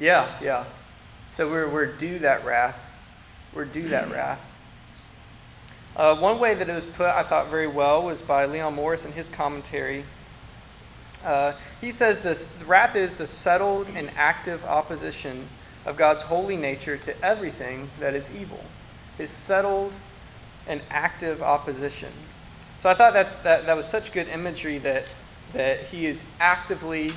Yeah, yeah. So we're, we're due that wrath. We're due that wrath. Uh, one way that it was put, I thought very well, was by Leon Morris in his commentary. Uh, he says this wrath is the settled and active opposition of God's holy nature to everything that is evil. His settled and active opposition. So I thought that's, that, that was such good imagery that, that he is actively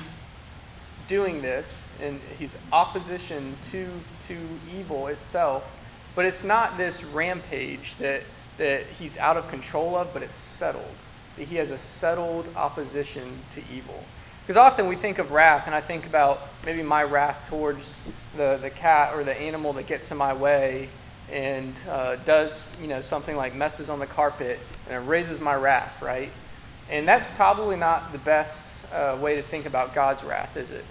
doing this and he's opposition to, to evil itself. But it's not this rampage that, that he's out of control of, but it's settled. That he has a settled opposition to evil. Because often we think of wrath, and I think about maybe my wrath towards the, the cat or the animal that gets in my way and uh, does you know something like messes on the carpet and it raises my wrath, right? And that's probably not the best uh, way to think about God's wrath, is it?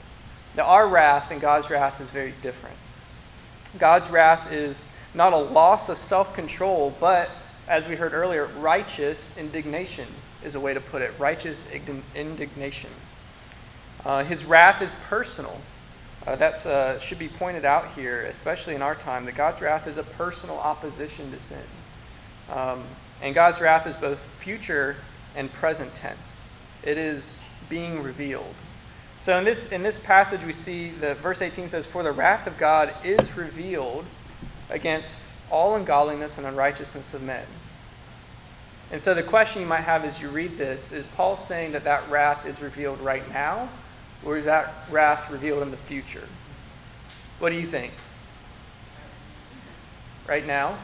Now, our wrath and God's wrath is very different. God's wrath is not a loss of self control, but, as we heard earlier, righteous indignation is a way to put it. Righteous indignation. Uh, his wrath is personal. Uh, that uh, should be pointed out here, especially in our time, that God's wrath is a personal opposition to sin. Um, and God's wrath is both future and present tense. It is being revealed. So in this in this passage we see that verse 18 says, For the wrath of God is revealed against all ungodliness and unrighteousness of men. And so the question you might have as you read this is Paul saying that that wrath is revealed right now? Or is that wrath revealed in the future? What do you think? Right now?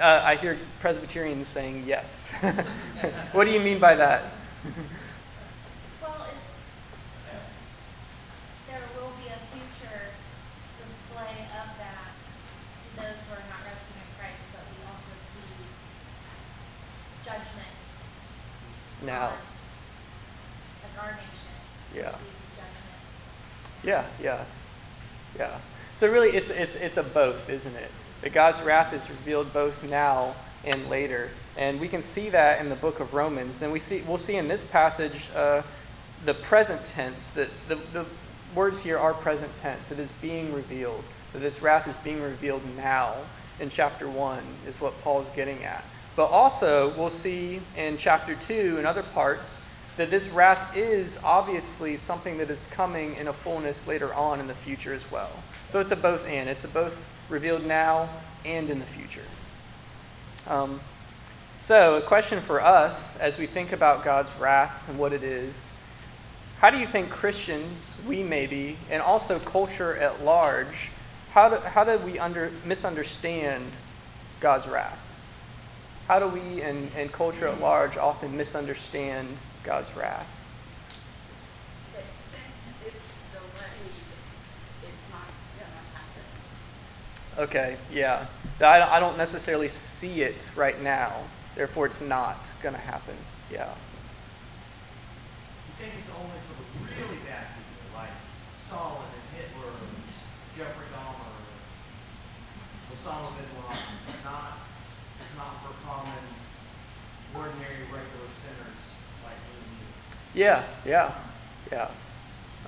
Uh, I hear Presbyterians saying yes. what do you mean by that? well, it's there will be a future display of that to those who are not resting in Christ, but we also see judgment. Now. Yeah. Yeah, yeah, yeah. So really, it's it's it's a both, isn't it? That God's wrath is revealed both now and later, and we can see that in the book of Romans. And we see we'll see in this passage uh, the present tense. That the the words here are present tense. It is being revealed. That this wrath is being revealed now in chapter one is what Paul's getting at. But also we'll see in chapter two and other parts that this wrath is obviously something that is coming in a fullness later on in the future as well. So it's a both and. It's a both revealed now and in the future. Um, so, a question for us as we think about God's wrath and what it is how do you think Christians, we maybe, and also culture at large, how do, how do we under, misunderstand God's wrath? How do we and, and culture at large often misunderstand God's wrath. But since it's delayed, it's not going to happen. Okay, yeah. I, I don't necessarily see it right now, therefore, it's not going to happen. Yeah. You think it's only for the really bad people, like Stalin and Hitler and Jeffrey Dahmer and Osama bin Laden, not, not for common, ordinary, regular sinners like yeah, yeah, yeah.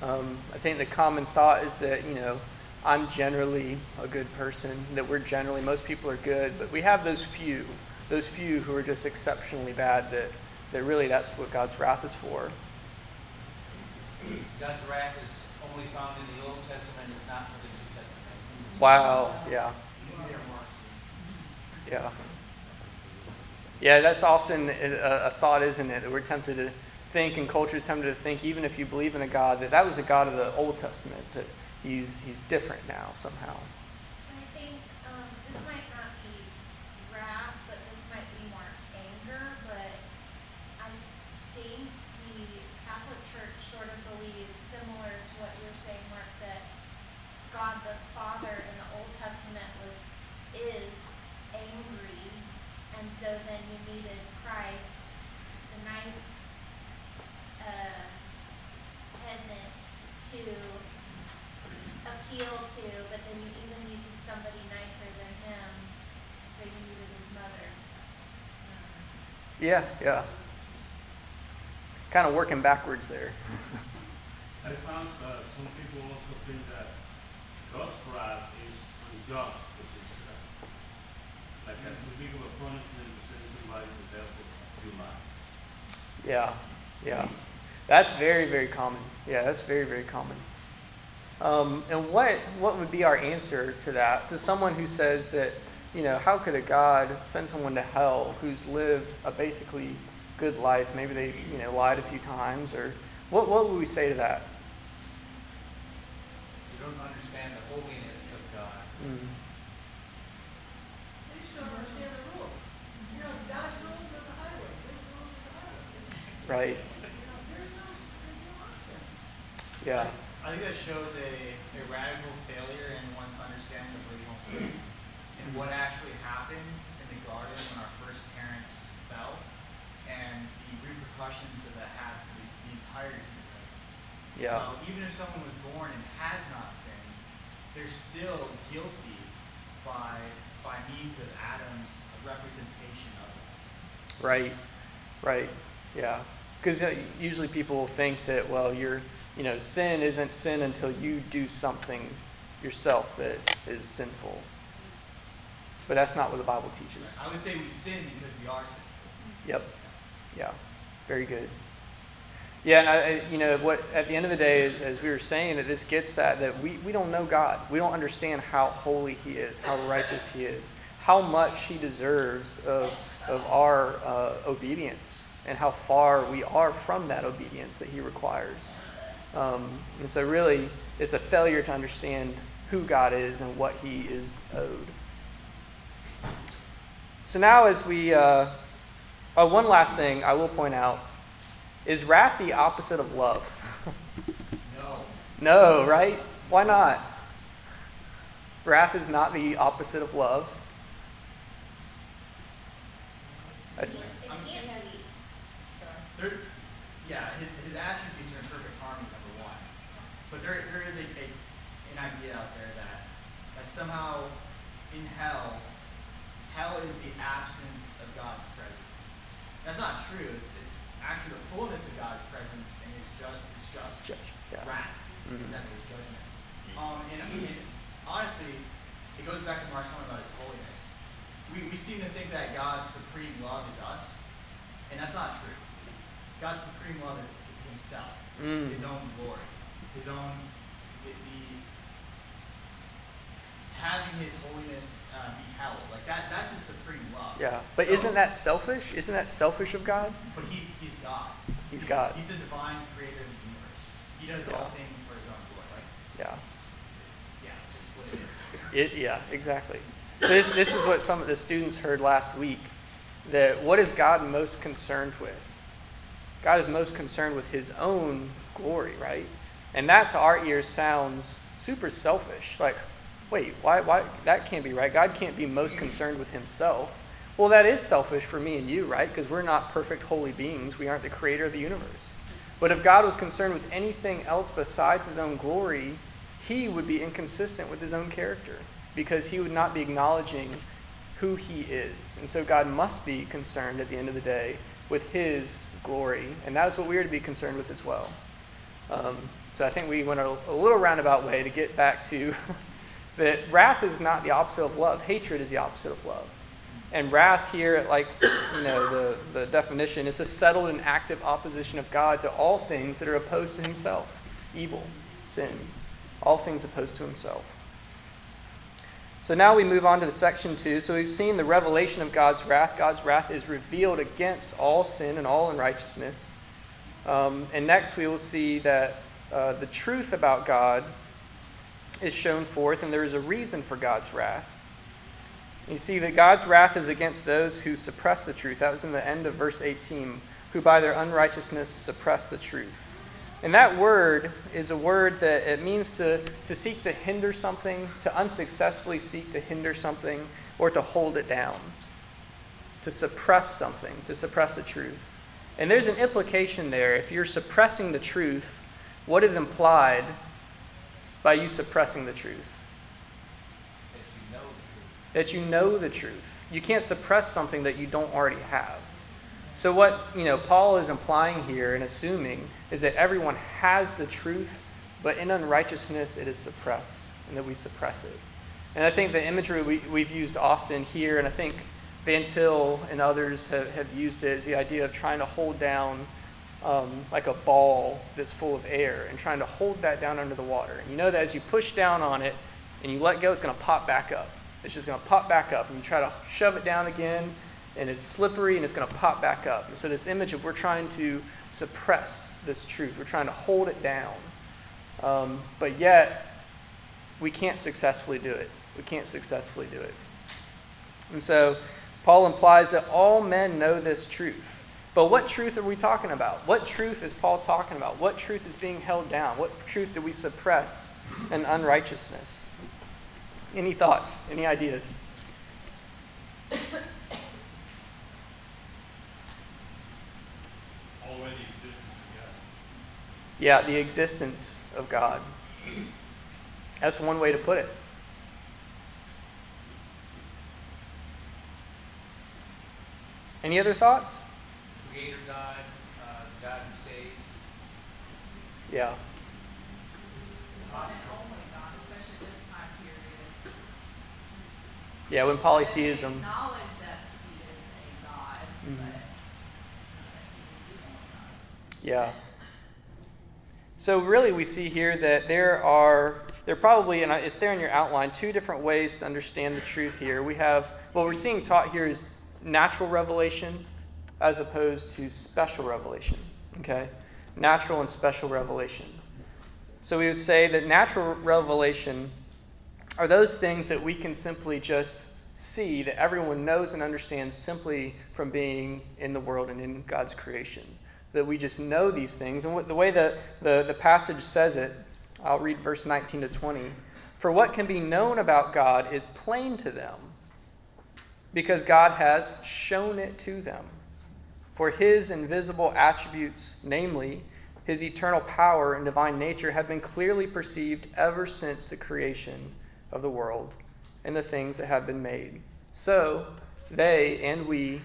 Um, I think the common thought is that, you know, I'm generally a good person, that we're generally, most people are good, but we have those few, those few who are just exceptionally bad that, that really that's what God's wrath is for. God's wrath is only found in the Old Testament, it's not in the New Testament. Wow, yeah. Yeah. Yeah, that's often a, a thought, isn't it? That we're tempted to think and culture is tempted to think, even if you believe in a God, that that was the God of the Old Testament, that he's, he's different now somehow. Yeah, yeah. Kind of working backwards there. I found uh, some people also think that God's wrath is unjust, which is uh, like a too big of a punishment to send somebody to death for few lives. Yeah, yeah. That's very, very common. Yeah, that's very, very common. Um, and what what would be our answer to that? To someone who says that, you know, how could a God send someone to hell who's lived a basically good life? Maybe they, you know, lied a few times, or what what would we say to that? You don't understand the holiness of God. Mm, They just don't understand the rules. You know, it's God's rules on the highway, His rules on the highway. right. You know, there's no, there's no option. Yeah. I think that shows a, a radical failure in one's understanding of original sin and what actually happened in the garden when our first parents fell and the repercussions that that had for the, the entirety of race. Yeah. So even if someone was born and has not sinned, they're still guilty by by means of Adam's representation of it. Right, right, yeah. Because usually people will think that, well, you're, you know, sin isn't sin until you do something yourself that is sinful. But that's not what the Bible teaches. I would say we sin because we are sinful. Yep, yeah, very good. Yeah, and I, you know, what at the end of the day is, as we were saying, that this gets at that we, we don't know God. We don't understand how holy He is, how righteous He is, how much He deserves of, of our uh, obedience, and how far we are from that obedience that He requires. Um, and so, really, it's a failure to understand who God is and what He is owed. So, now as we. Uh, oh, one last thing I will point out is wrath the opposite of love? No. no, right? Why not? Wrath is not the opposite of love. Yeah, his, his attributes are in perfect harmony, number one. But there, there is a, an idea out there that, that somehow in hell, hell is the absence. That's not true. It's, it's actually the fullness of God's presence and his just, his just Judge, yeah. wrath. Mhm. That is judgment. Um, and, and honestly, it goes back to Mark's comment about his holiness. We, we seem to think that God's supreme love is us, and that's not true. God's supreme love is himself, Mm. his own glory, his own, the, the having his holiness uh, be held. Like that, that's his supreme love. Yeah, but So- isn't that selfish? Isn't that selfish of God? But he, he's God. He's God. He's the divine creator of the universe. He does Yeah. all things for his own glory. Like, Yeah. yeah, just what it is. It, yeah, exactly. So this, this is what some of the students heard last week. That what is God most concerned with? God is most concerned with His own glory, right? And that to our ears sounds super selfish. Like, wait, why, why? That can't be right. God can't be most concerned with Himself. Well, that is selfish for me and you, right? Because we're not perfect holy beings. We aren't the creator of the universe. But if God was concerned with anything else besides His own glory, He would be inconsistent with His own character because He would not be acknowledging who He is. And so God must be concerned at the end of the day with His glory. And that is what we are to be concerned with as well. Um, so I think we went a, a little roundabout way to get back to that wrath is not the opposite of love, hatred is the opposite of love. And wrath here, like you know, the, the definition, is a settled and active opposition of God to all things that are opposed to himself. Evil, sin, all things opposed to himself. So now we move on to the section two. So we've seen the revelation of God's wrath. God's wrath is revealed against all sin and all unrighteousness. Um, and next we will see that uh, the truth about God is shown forth, and there is a reason for God's wrath. You see that God's wrath is against those who suppress the truth. That was in the end of verse 18, who by their unrighteousness suppress the truth. And that word is a word that it means to, to seek to hinder something, to unsuccessfully seek to hinder something, or to hold it down, to suppress something, to suppress the truth. And there's an implication there. If you're suppressing the truth, what is implied by you suppressing the truth? That you know the truth. That you know the truth. You can't suppress something that you don't already have. So what you know Paul is implying here and assuming is that everyone has the truth, but in unrighteousness it is suppressed, and that we suppress it. And I think the imagery we, we've used often here, and I think Van Til and others have, have used it, is the idea of trying to hold down um, like a ball that's full of air and trying to hold that down under the water. And you know that as you push down on it and you let go, it's going to pop back up. It's just going to pop back up. And you try to shove it down again, and it's slippery and it's going to pop back up. And so, this image of we're trying to suppress this truth, we're trying to hold it down. Um, but yet, we can't successfully do it. We can't successfully do it. And so, Paul implies that all men know this truth. But what truth are we talking about? What truth is Paul talking about? What truth is being held down? What truth do we suppress in unrighteousness? Any thoughts? Any ideas? Already existence of God. Yeah, the existence of God. That's one way to put it. Any other thoughts? Creator God, uh, God who saves. Yeah. One only God, especially this time period. Yeah, when polytheism. Acknowledge that he is a God, Mhm. but not that he is the only God. Yeah. So really, we see here that there are there are probably, and it's there in your outline, two different ways to understand the truth here. We have what we're seeing taught here is natural revelation, as opposed to special revelation. Okay, natural and special revelation. So we would say that natural revelation are those things that we can simply just see that everyone knows and understands simply from being in the world and in God's creation. That we just know these things. And the way that the, the passage says it, I'll read verse 19 to 20. For what can be known about God is plain to them, because God has shown it to them. For his invisible attributes, namely his eternal power and divine nature, have been clearly perceived ever since the creation of the world and the things that have been made. So they and we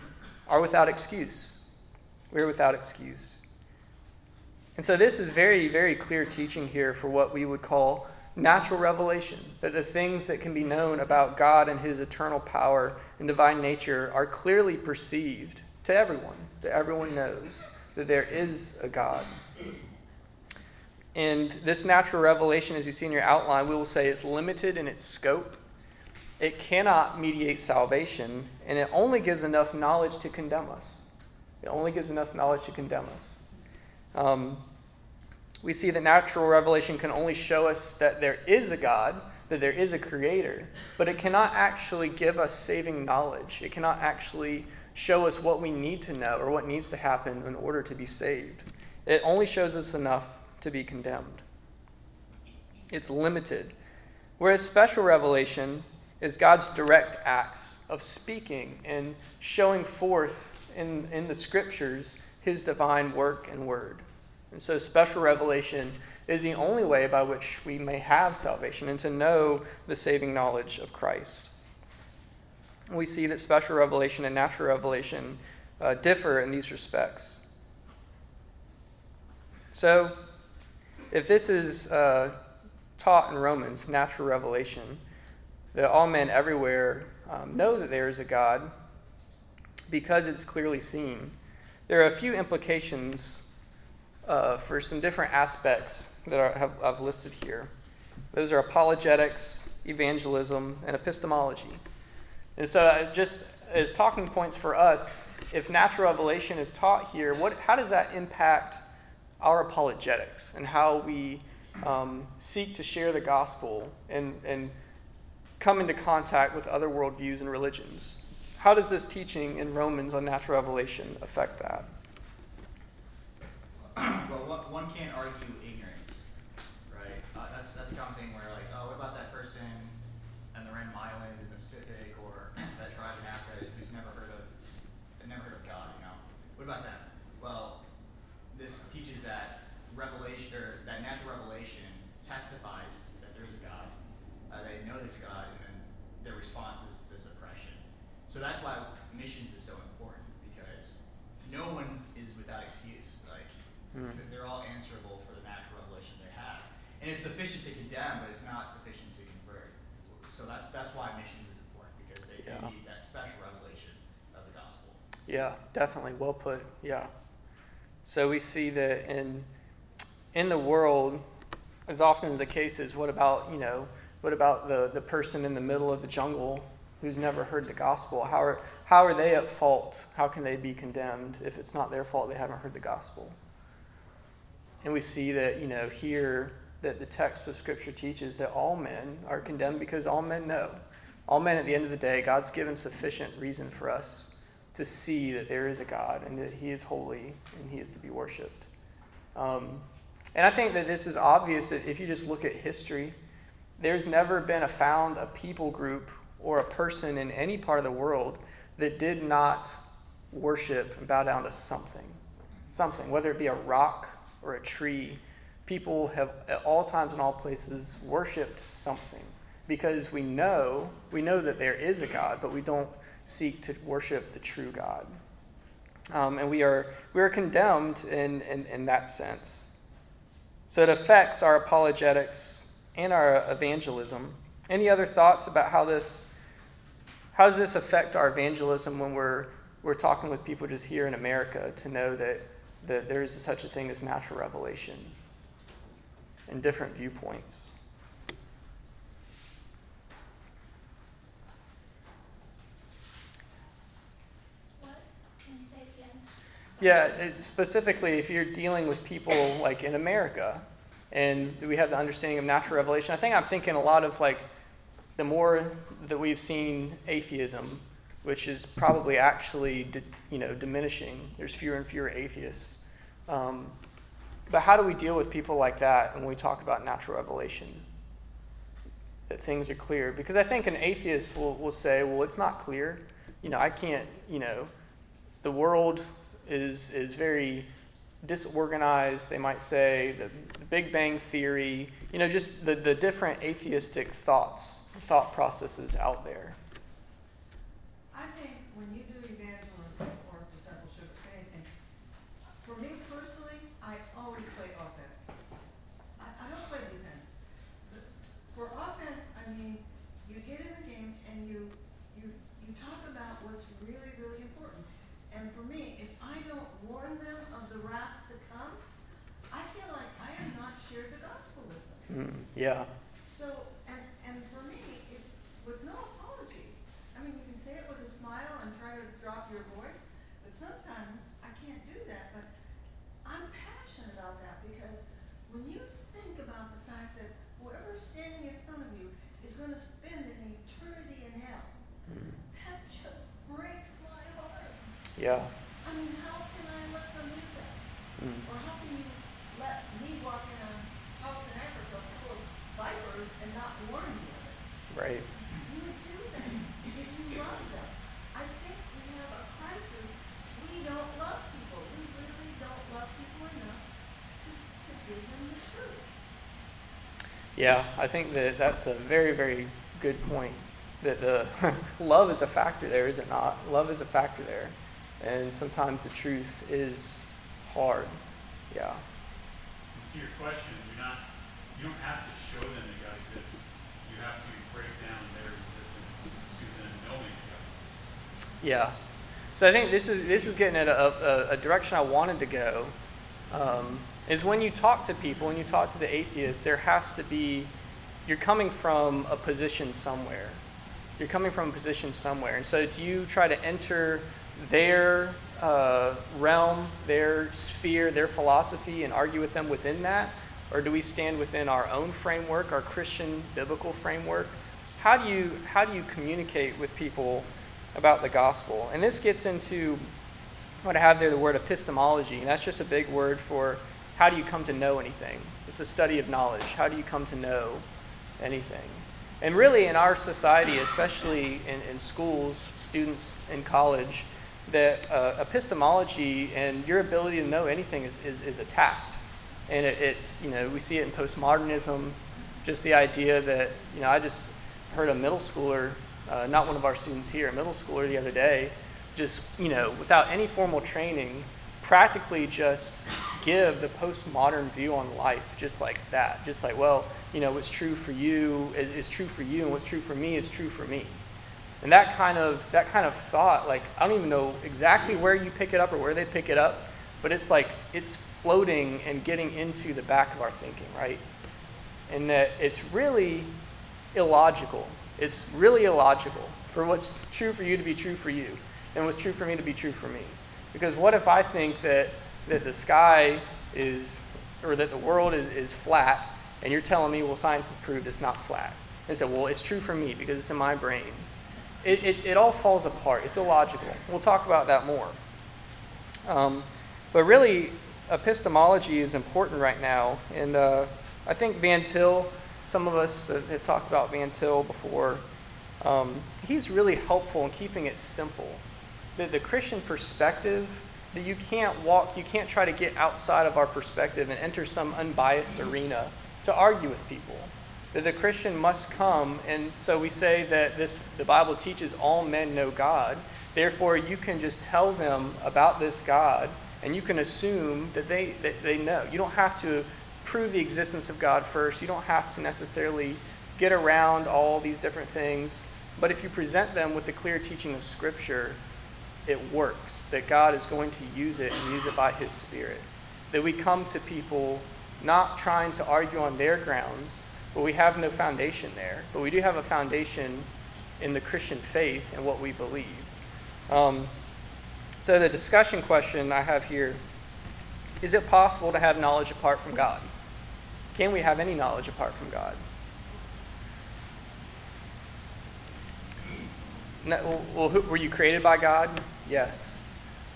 are without excuse. We are without excuse. And so this is very, very clear teaching here for what we would call natural revelation that the things that can be known about God and his eternal power and divine nature are clearly perceived to everyone, that everyone knows that there is a God. And this natural revelation, as you see in your outline, we will say is limited in its scope. It cannot mediate salvation, and it only gives enough knowledge to condemn us. It only gives enough knowledge to condemn us. Um, we see that natural revelation can only show us that there is a God, that there is a creator, but it cannot actually give us saving knowledge. It cannot actually show us what we need to know or what needs to happen in order to be saved. It only shows us enough to be condemned. It's limited. Whereas special revelation is God's direct acts of speaking and showing forth in, in the scriptures his divine work and word. And so, special revelation is the only way by which we may have salvation and to know the saving knowledge of Christ. We see that special revelation and natural revelation uh, differ in these respects. So, if this is uh, taught in Romans, natural revelation, that all men everywhere um, know that there is a God because it's clearly seen, there are a few implications uh, for some different aspects that are, have, I've listed here. Those are apologetics, evangelism, and epistemology. And so, uh, just as talking points for us, if natural revelation is taught here, what, how does that impact our apologetics and how we um, seek to share the gospel and, and come into contact with other worldviews and religions? How does this teaching in Romans on natural revelation affect that? well, one, one can't argue ignorance, right? Uh, that's that's a common thing where like, oh, what about that person on the random island in the Pacific or that tribe in Africa who's never heard of, never heard of God, you know? What about them? Well, this teaches that revelation or that natural revelation testifies that there is a God. Uh, they know there's a God, and then their response is the suppression. So that's why missions is so important because no and it's sufficient to condemn, but it's not sufficient to convert. So that's that's why missions is important because they, Yeah. they need that special revelation of the gospel. Yeah, definitely. Well put. Yeah. So we see that in in the world, as often the case is, what about, you know, what about the, the person in the middle of the jungle who's never heard the gospel? How are, how are they at fault? How can they be condemned if it's not their fault they haven't heard the gospel? And we see that, you know, here that the text of Scripture teaches that all men are condemned because all men know. All men, at the end of the day, God's given sufficient reason for us to see that there is a God and that He is holy and He is to be worshiped. Um, and I think that this is obvious that if you just look at history, there's never been a found a people group or a person in any part of the world that did not worship and bow down to something. Something, whether it be a rock or a tree. People have at all times and all places worshiped something because we know we know that there is a God, but we don't seek to worship the true God. Um, and we are we are condemned in, in, in that sense. So it affects our apologetics and our evangelism. Any other thoughts about how this how does this affect our evangelism when we're we're talking with people just here in America to know that, that there is such a thing as natural revelation and different viewpoints? What? Can you say it again? Yeah, it, specifically if you're dealing with people like in America and we have the understanding of natural revelation, I think I'm thinking a lot of like the more that we've seen atheism, which is probably actually di- you know diminishing. There's fewer and fewer atheists. Um, but how do we deal with people like that when we talk about natural revelation? That things are clear. Because I think an atheist will, will say, well, it's not clear. You know, I can't, you know, the world is, is very disorganized. They might say the, Big Bang Theory, you know, just the, the different atheistic thoughts, thought processes out there. I think when you do evangelism or discipleship, or anything, for me personally, I always play offense. I, I don't play defense. The- For offense, I mean, you get in the game and you, you, you talk about what's really, really important. And for me, if I don't warn them of the wrath to come, I feel like I have not shared the gospel with them. Mm, yeah. So, and, and for me, it's with no apology. I mean, you can say it with a smile and try to drop your voice, but sometimes I can't do that. But I'm passionate about that because when you think about the fact that whoever's standing in front of you is going to spend an eternity in hell, Mm, that just breaks my heart. yeah. I mean, how can I let them do that? Mm, Or how can you let me walk in a house in Africa full of vipers and not warn me of it? right. You would do that if you love them. I think we have a crisis. We don't love people. We really don't love people enough to, to give them the truth. Yeah, I think that that's a very, very good point. That the love is a factor there, is it not? Love is a factor there. And sometimes the truth is hard. Yeah. To your question, you're not, you don't have to show them that God exists. You have to break down their resistance to them knowing that God exists. Yeah. So I think this is this is getting at a, a, a direction I wanted to go. Um, is when you talk to people, when you talk to the atheists, there has to be, you're coming from a position somewhere. You're coming from a position somewhere, and so do you try to enter their uh, realm, their sphere, their philosophy, and argue with them within that, or do we stand within our own framework, our Christian biblical framework? How do you how do you communicate with people? about the gospel. And this gets into what I have there the word epistemology. And that's just a big word for how do you come to know anything? It's the study of knowledge. How do you come to know anything? And really, in our society, especially in, in schools, students in college, that uh, epistemology and your ability to know anything is, is, is attacked. And it, it's, you know, we see it in postmodernism, just the idea that, you know, I just heard a middle schooler uh, not one of our students here, a middle schooler the other day, just, you know, without any formal training, practically just give the postmodern view on life just like that. Just like, well, you know, what's true for you is, is true for you, and what's true for me is true for me. And that kind of that kind of thought, like I don't even know exactly where you pick it up or where they pick it up, but it's like it's floating and getting into the back of our thinking, right? And that it's really illogical. It's really illogical for what's true for you to be true for you, and what's true for me to be true for me. Because what if I think that that the sky is or that the world is, is flat, and you're telling me, well, science has proved it's not flat. And so, well, it's true for me because it's in my brain it, it, it all falls apart. It's illogical. We'll talk about that more. Um, but really, epistemology is important right now. And uh, I think Van Til, some of us have talked about Van Til before. Um, he's really helpful in keeping it simple. The, the Christian perspective, that you can't walk, you can't try to get outside of our perspective and enter some unbiased arena to argue with people that the Christian must come, and so we say that this the Bible teaches all men know God. Therefore, you can just tell them about this God, and you can assume that they that they know. You don't have to prove the existence of God first. You don't have to necessarily get around all these different things. But if you present them with the clear teaching of Scripture, it works. That God is going to use it and use it by His Spirit. That we come to people not trying to argue on their grounds but we have no foundation there. But we do have a foundation in the Christian faith and what we believe. Um, so, the discussion question I have here is it possible to have knowledge apart from God? Can we have any knowledge apart from God? No, well, who, were you created by God? Yes.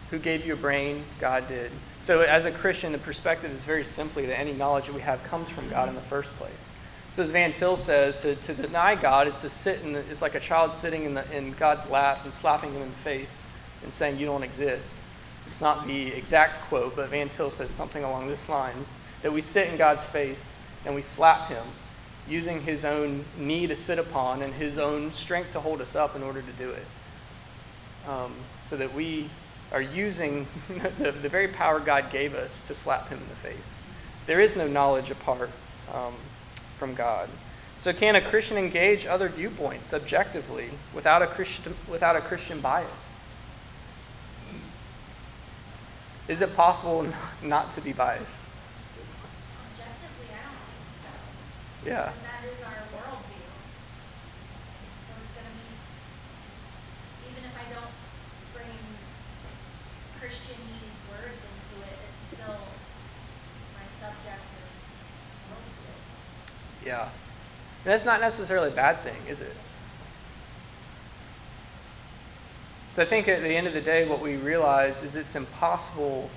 Who gave you a brain? God did. So, as a Christian, the perspective is very simply that any knowledge that we have comes from God in the first place. So as Van Til says, to, to deny God is to sit in the, is like a child sitting in, the, in God's lap and slapping him in the face and saying, You don't exist. It's not the exact quote, but Van Til says something along this lines that we sit in God's face and we slap him, using his own knee to sit upon and his own strength to hold us up in order to do it. Um, so that we are using the, the very power God gave us to slap him in the face. There is no knowledge apart. Um, from God. So, can a Christian engage other viewpoints objectively without a Christian, without a Christian bias? Is it possible not to be biased? Objectively, I don't think so. Yeah. Because that is our worldview. So it's going to be, even if I don't bring Christianese words into it, it's still my subjective worldview. Yeah. And that's not necessarily a bad thing, is it? So I think at the end of the day, what we realize is it's impossible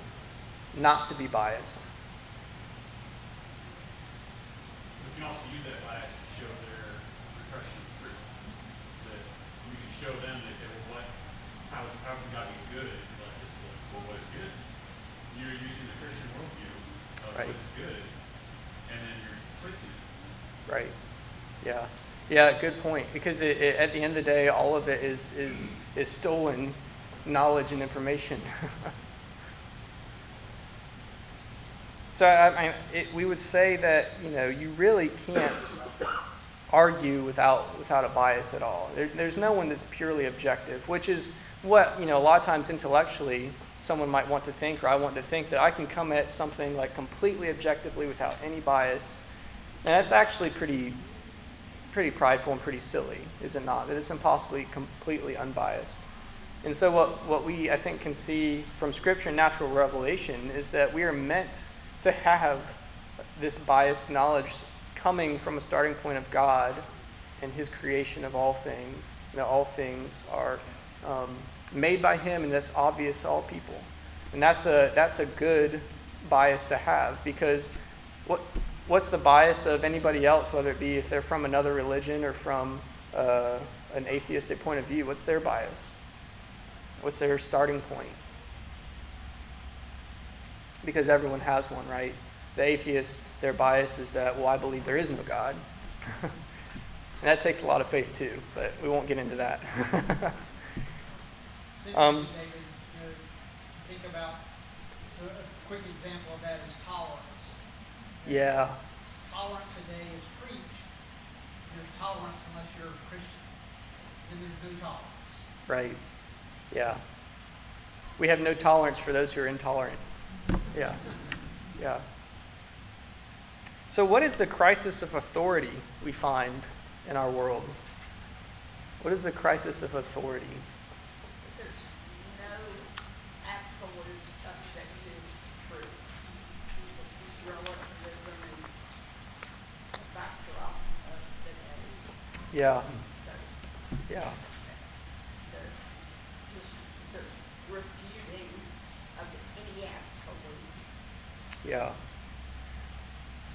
not to be biased. We can also use that bias to show their repression of truth. That we can show them, they say, well, what, how is, how can God be good unless it's, well, what is good? You're using the Christian worldview of Right. what is good, and then you're twisting it. Right. Yeah. Good point. Because it, it, at the end of the day, all of it is, is, is stolen knowledge and information. so I, I, it, we would say that you know you really can't argue without without a bias at all. There, there's no one that's purely objective, which is what you know. A lot of times intellectually, someone might want to think, or I want to think that I can come at something like completely objectively without any bias and that's actually pretty, pretty prideful and pretty silly, is it not? That it's impossibly completely unbiased. And so, what, what we, I think, can see from Scripture and natural revelation is that we are meant to have this biased knowledge coming from a starting point of God and His creation of all things. That all things are um, made by Him, and that's obvious to all people. And that's a, that's a good bias to have because what, what's the bias of anybody else, whether it be if they're from another religion or from uh, an atheistic point of view? What's their bias? What's their starting point? Because everyone has one, right? The atheist, their bias is that, well, I believe there is no God. and that takes a lot of faith too, but we won't get into that. Um, David, you know, think about A, a quick example of that is tolerance. Yeah. Tolerance today is preached. There's tolerance unless you're a Christian. Then there's no tolerance. Right. Yeah. We have no tolerance for those who are intolerant. Yeah. Yeah. So, what is the crisis of authority we find in our world? What is the crisis of authority? There's no absolute objective truth. Relativism is a backdrop of the day. Yeah. So Yeah. they're the refuting of any absolute. Yeah.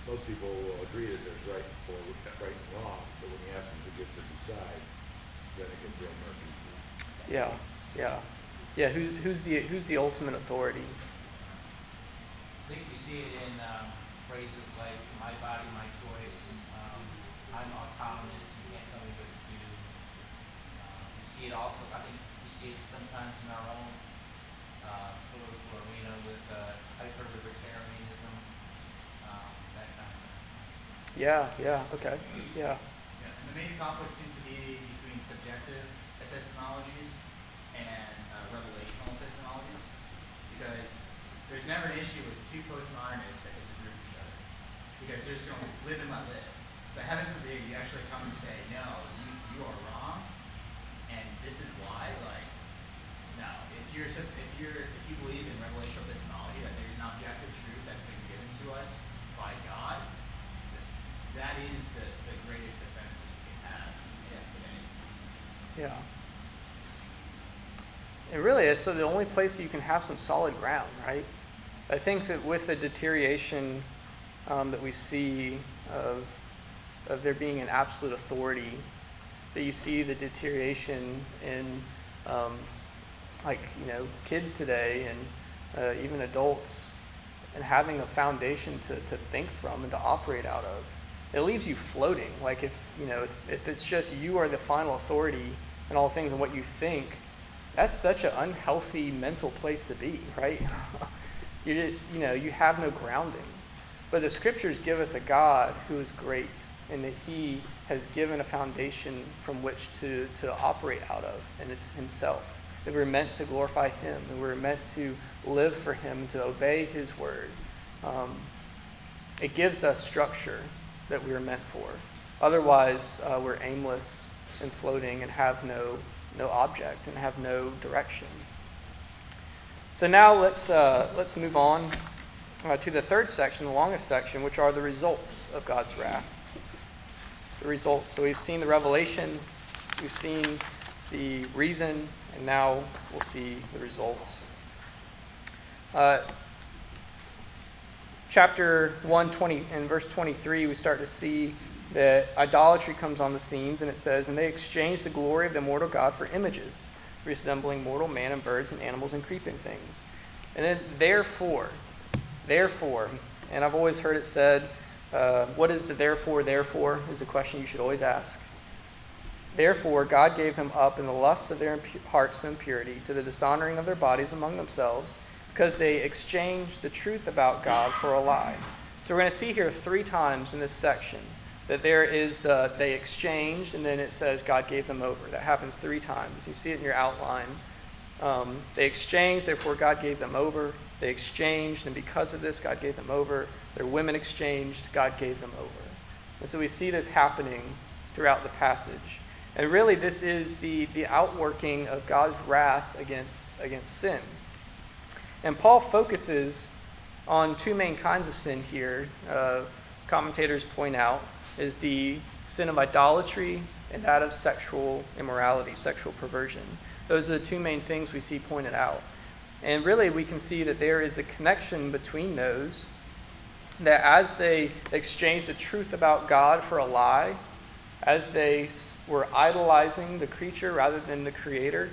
most people will agree that there's right or right and wrong, but when you ask them who gets to decide, then it gets real murky. Yeah. Yeah. Yeah. Who's, who's, the, who's the ultimate authority? I think we see it in um, phrases like "my body, my choice." Um, I'm autonomous. You can't tell me what to do. Um, we see it also. I think we see it sometimes in our own uh, political arena with uh, hyper libertarianism, um, that kind of thing. Yeah. Yeah. Okay. Yeah. Yeah, the main conflict seems to be between subjective epistemologies and uh, revelational epistemologies, because there's never an issue with two postmodernists that disagree with each other, because they're just going to live and let live. But heaven forbid you actually come and say, no, you, you are wrong, and this is why. Like, no, if you're if you're if you believe in revelational epistemology that there's an objective truth that's been given to us is the, the greatest defense that you can have. Yeah. And really, it's so the only place you can have some solid ground, right? I think that with the deterioration um, that we see of, of there being an absolute authority, that you see the deterioration in, um, like, you know, kids today and uh, even adults, and having a foundation to, to think from and to operate out of. It leaves you floating. Like, if, you know, if, if it's just you are the final authority in all things and what you think, that's such an unhealthy mental place to be, right? you just, you know, you have no grounding. But the scriptures give us a God who is great and that he has given a foundation from which to, to operate out of, and it's himself. That we're meant to glorify him, and we're meant to live for him, to obey his word. Um, it gives us structure that we are meant for. Otherwise, uh, we're aimless and floating and have no no object and have no direction. So now let's, uh, let's move on uh, to the third section, the longest section, which are the results of God's wrath. The results. So we've seen the revelation, we've seen the reason, and now we'll see the results. Uh, chapter 120 and verse 23, we start to see that idolatry comes on the scenes, and it says, And they exchanged the glory of the immortal God for images, resembling mortal man and birds and animals and creeping things. And then, therefore, therefore, and I've always heard it said, uh, What is the therefore, therefore? is a question you should always ask. Therefore, God gave them up in the lusts of their hearts and impurity to the dishonoring of their bodies among themselves, because they exchanged the truth about God for a lie. So, we're going to see here three times in this section that there is the they exchanged and then it says god gave them over. That happens three times. You see it in your outline. Um, they exchanged therefore god gave them over. They exchanged and because of this god gave them over. Their women exchanged god gave them over. And so we see this happening throughout the passage. And really this is the, the outworking of god's wrath against, against sin and paul focuses on two main kinds of sin here uh, commentators point out is the sin of idolatry and that of sexual immorality, sexual perversion. Those are the two main things we see pointed out. And really, we can see that there is a connection between those, that as they exchanged the truth about God for a lie, as they were idolizing the creature rather than the creator,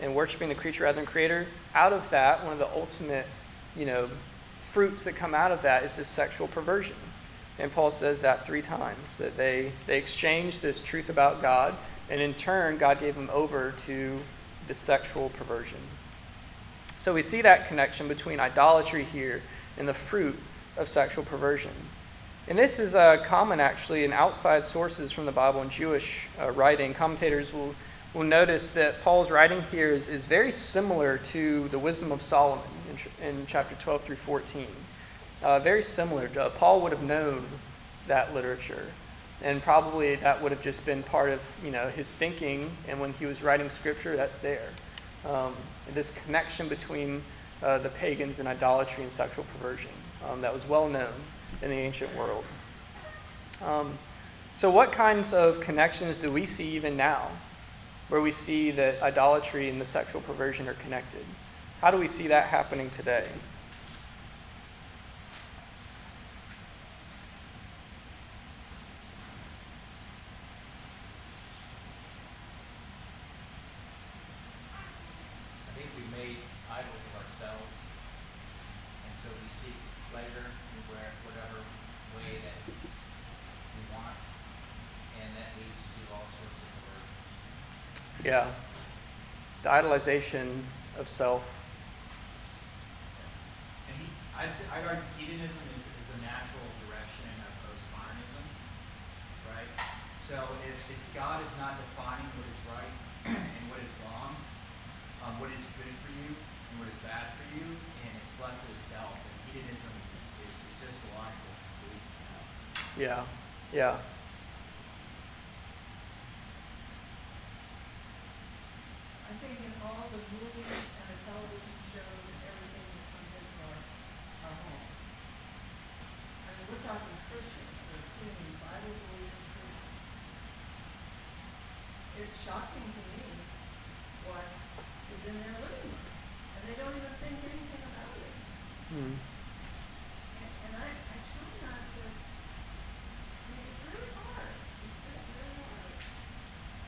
and worshiping the creature rather than creator, out of that, one of the ultimate, you know, fruits that come out of that is this sexual perversion. And Paul says that three times that they, they exchanged this truth about God, and in turn, God gave them over to the sexual perversion. So we see that connection between idolatry here and the fruit of sexual perversion. And this is uh, common actually in outside sources from the Bible and Jewish uh, writing. Commentators will, will notice that Paul's writing here is, is very similar to the wisdom of Solomon in, in chapter 12 through 14. Uh, very similar. Uh, Paul would have known that literature. And probably that would have just been part of you know, his thinking. And when he was writing scripture, that's there. Um, this connection between uh, the pagans and idolatry and sexual perversion um, that was well known in the ancient world. Um, so, what kinds of connections do we see even now where we see that idolatry and the sexual perversion are connected? How do we see that happening today? I think we made idols of ourselves, and so we seek pleasure in whatever way that we want, and that leads to all sorts of. Yeah. The idolization of self. And he, I'd say, I'd argue hedonism is, is a natural direction of postmodernism, right? So if, if God is not defining what is right and what is wrong, um, what is good for you and what is bad for you, and it's left to the self, and hedonism is, is just a logical conclusion. Yeah. Yeah. I think in all the movies and the television shows and everything that comes into our, our homes. I mean, we're talking Christians, we're seeing Bible believing Christians. It's shocking to me what is in their living room, and they don't even think anything about it. Hmm. And, and I, I try not to, I mean, it's really hard, it's just really hard. Yeah. And I'm wondering, do you understand what effect that's really going to have on you? Let alone the TV shows and what they're explicitly showing. Even if you say, well, I just fast forward to that. Then you got the commercials to deal with. Yeah. Like you're saying, it's gonna be really,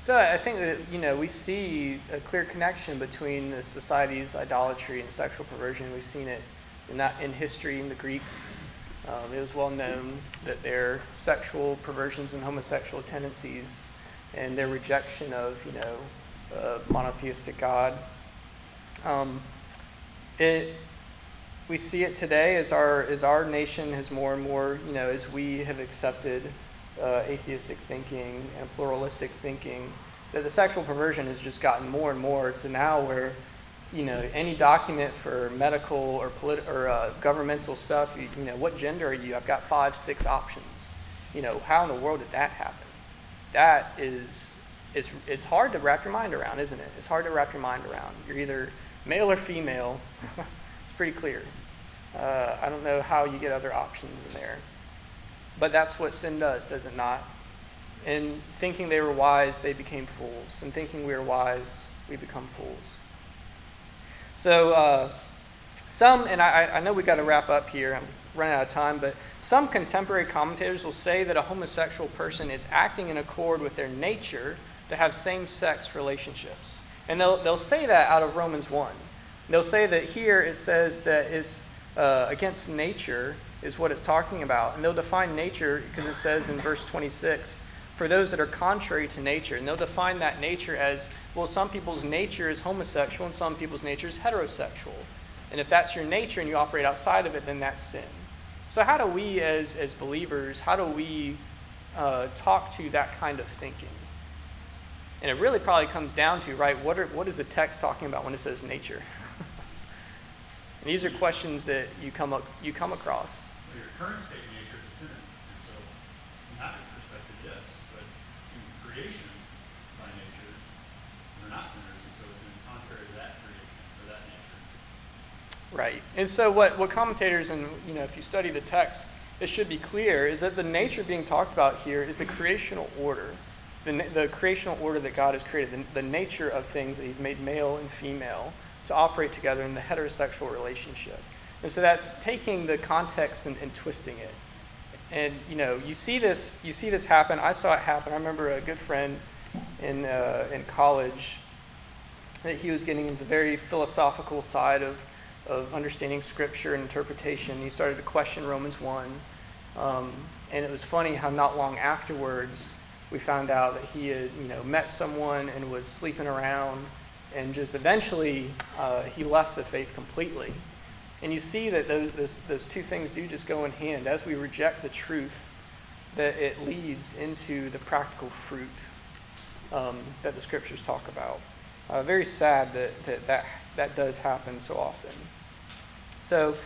So I think that you know we see a clear connection between the society's idolatry and sexual perversion. We've seen it in that in history in the Greeks. Um, it was well known that their sexual perversions and homosexual tendencies and their rejection of you know a monotheistic God. Um, it we see it today as our as our nation has more and more you know as we have accepted uh, atheistic thinking and pluralistic thinking that the sexual perversion has just gotten more and more to now where you know any document for medical or polit- or uh, governmental stuff you, you know what gender are you? I've got five six options. You know how in the world did that happen? That is it's, it's hard to wrap your mind around isn't it? It's hard to wrap your mind around. You're either male or female. It's pretty clear. Uh, i don't know how you get other options in there but that's what sin does, does it not? In thinking they were wise, they became fools. In thinking we are wise, we become fools. So, uh, some, and I, I know we got to wrap up here, I'm running out of time, but some contemporary commentators will say that a homosexual person is acting in accord with their nature to have same sex relationships. And they'll, they'll say that out of Romans 1. They'll say that here it says that it's uh, against nature is what it's talking about. And they'll define nature because it says in verse 26 for those that are contrary to nature. And they'll define that nature as well, some people's nature is homosexual and some people's nature is heterosexual. And if that's your nature and you operate outside of it, then that's sin. So, how do we as, as believers, how do we uh, talk to that kind of thinking? And it really probably comes down to, right, what, are, what is the text talking about when it says nature? and these are questions that you come, up, you come across. Your current state nature is a sinner, and so from that perspective, yes, but in creation, by nature, they're not sinners, and so it's in contrary to that creation, or that nature. Right. And so what, what commentators and you know if you study the text, it should be clear is that the nature being talked about here is the creational order. The, the creational order that God has created, the, the nature of things that He's made male and female to operate together in the heterosexual relationship. And so that's taking the context and, and twisting it. and you know, you see this, you see this happen. I saw it happen. I remember a good friend in uh, in college that he was getting into the very philosophical side of of understanding scripture and interpretation. He started to question Romans one, um, and it was funny how not long afterwards we found out that he had you know met someone and was sleeping around, and just eventually uh, he left the faith completely. And you see that those, those, those two things do just go in hand. As we reject the truth, that it leads into the practical fruit um, that the scriptures talk about. Uh, very sad that, that, that that does happen so often. So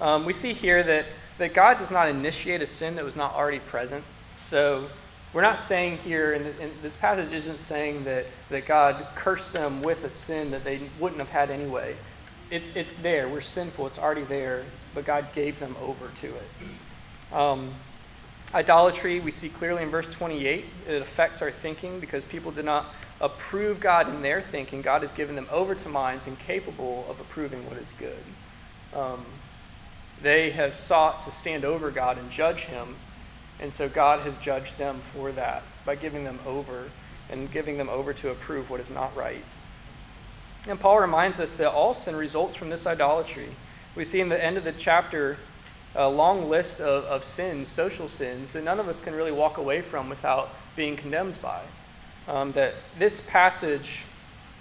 um, we see here that, that God does not initiate a sin that was not already present. So we're not saying here, and this passage isn't saying that, that God cursed them with a sin that they wouldn't have had anyway it's, it's there. We're sinful. It's already there. But God gave them over to it. Um, idolatry, we see clearly in verse 28, it affects our thinking because people did not approve God in their thinking. God has given them over to minds incapable of approving what is good. Um, they have sought to stand over God and judge Him, and so God has judged them for that by giving them over and giving them over to approve what is not right. And Paul reminds us that all sin results from this idolatry. We see in the end of the chapter a long list of, of sins, social sins, that none of us can really walk away from without being condemned by. Um, that this passage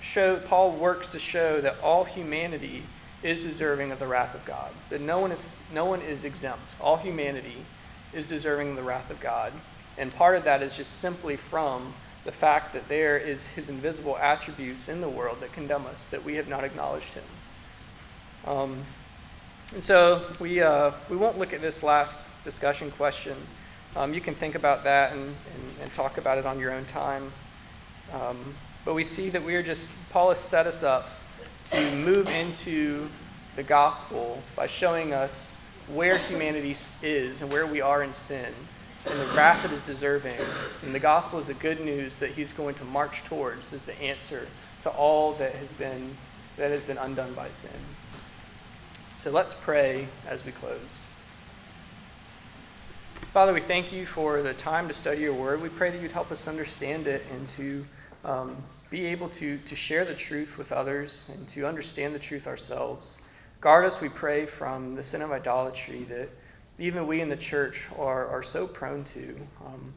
show Paul works to show that all humanity is deserving of the wrath of God. That no one is no one is exempt. All humanity is deserving of the wrath of God. And part of that is just simply from the fact that there is his invisible attributes in the world that condemn us, that we have not acknowledged him. Um, and so we, uh, we won't look at this last discussion question. Um, you can think about that and, and, and, talk about it on your own time. Um, but we see that we are just, Paul has set us up to move into the gospel by showing us where humanity is and where we are in sin and the wrath it is deserving. And the gospel is the good news that he's going to march towards as the answer to all that has been that has been undone by sin. So let's pray as we close. Father, we thank you for the time to study your word. We pray that you'd help us understand it and to um, be able to, to share the truth with others and to understand the truth ourselves. Guard us, we pray, from the sin of idolatry that even we in the church are, are so prone to. Um,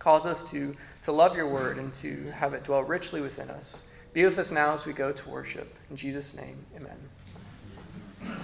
cause us to, to love your word and to have it dwell richly within us. Be with us now as we go to worship. In Jesus' name, amen.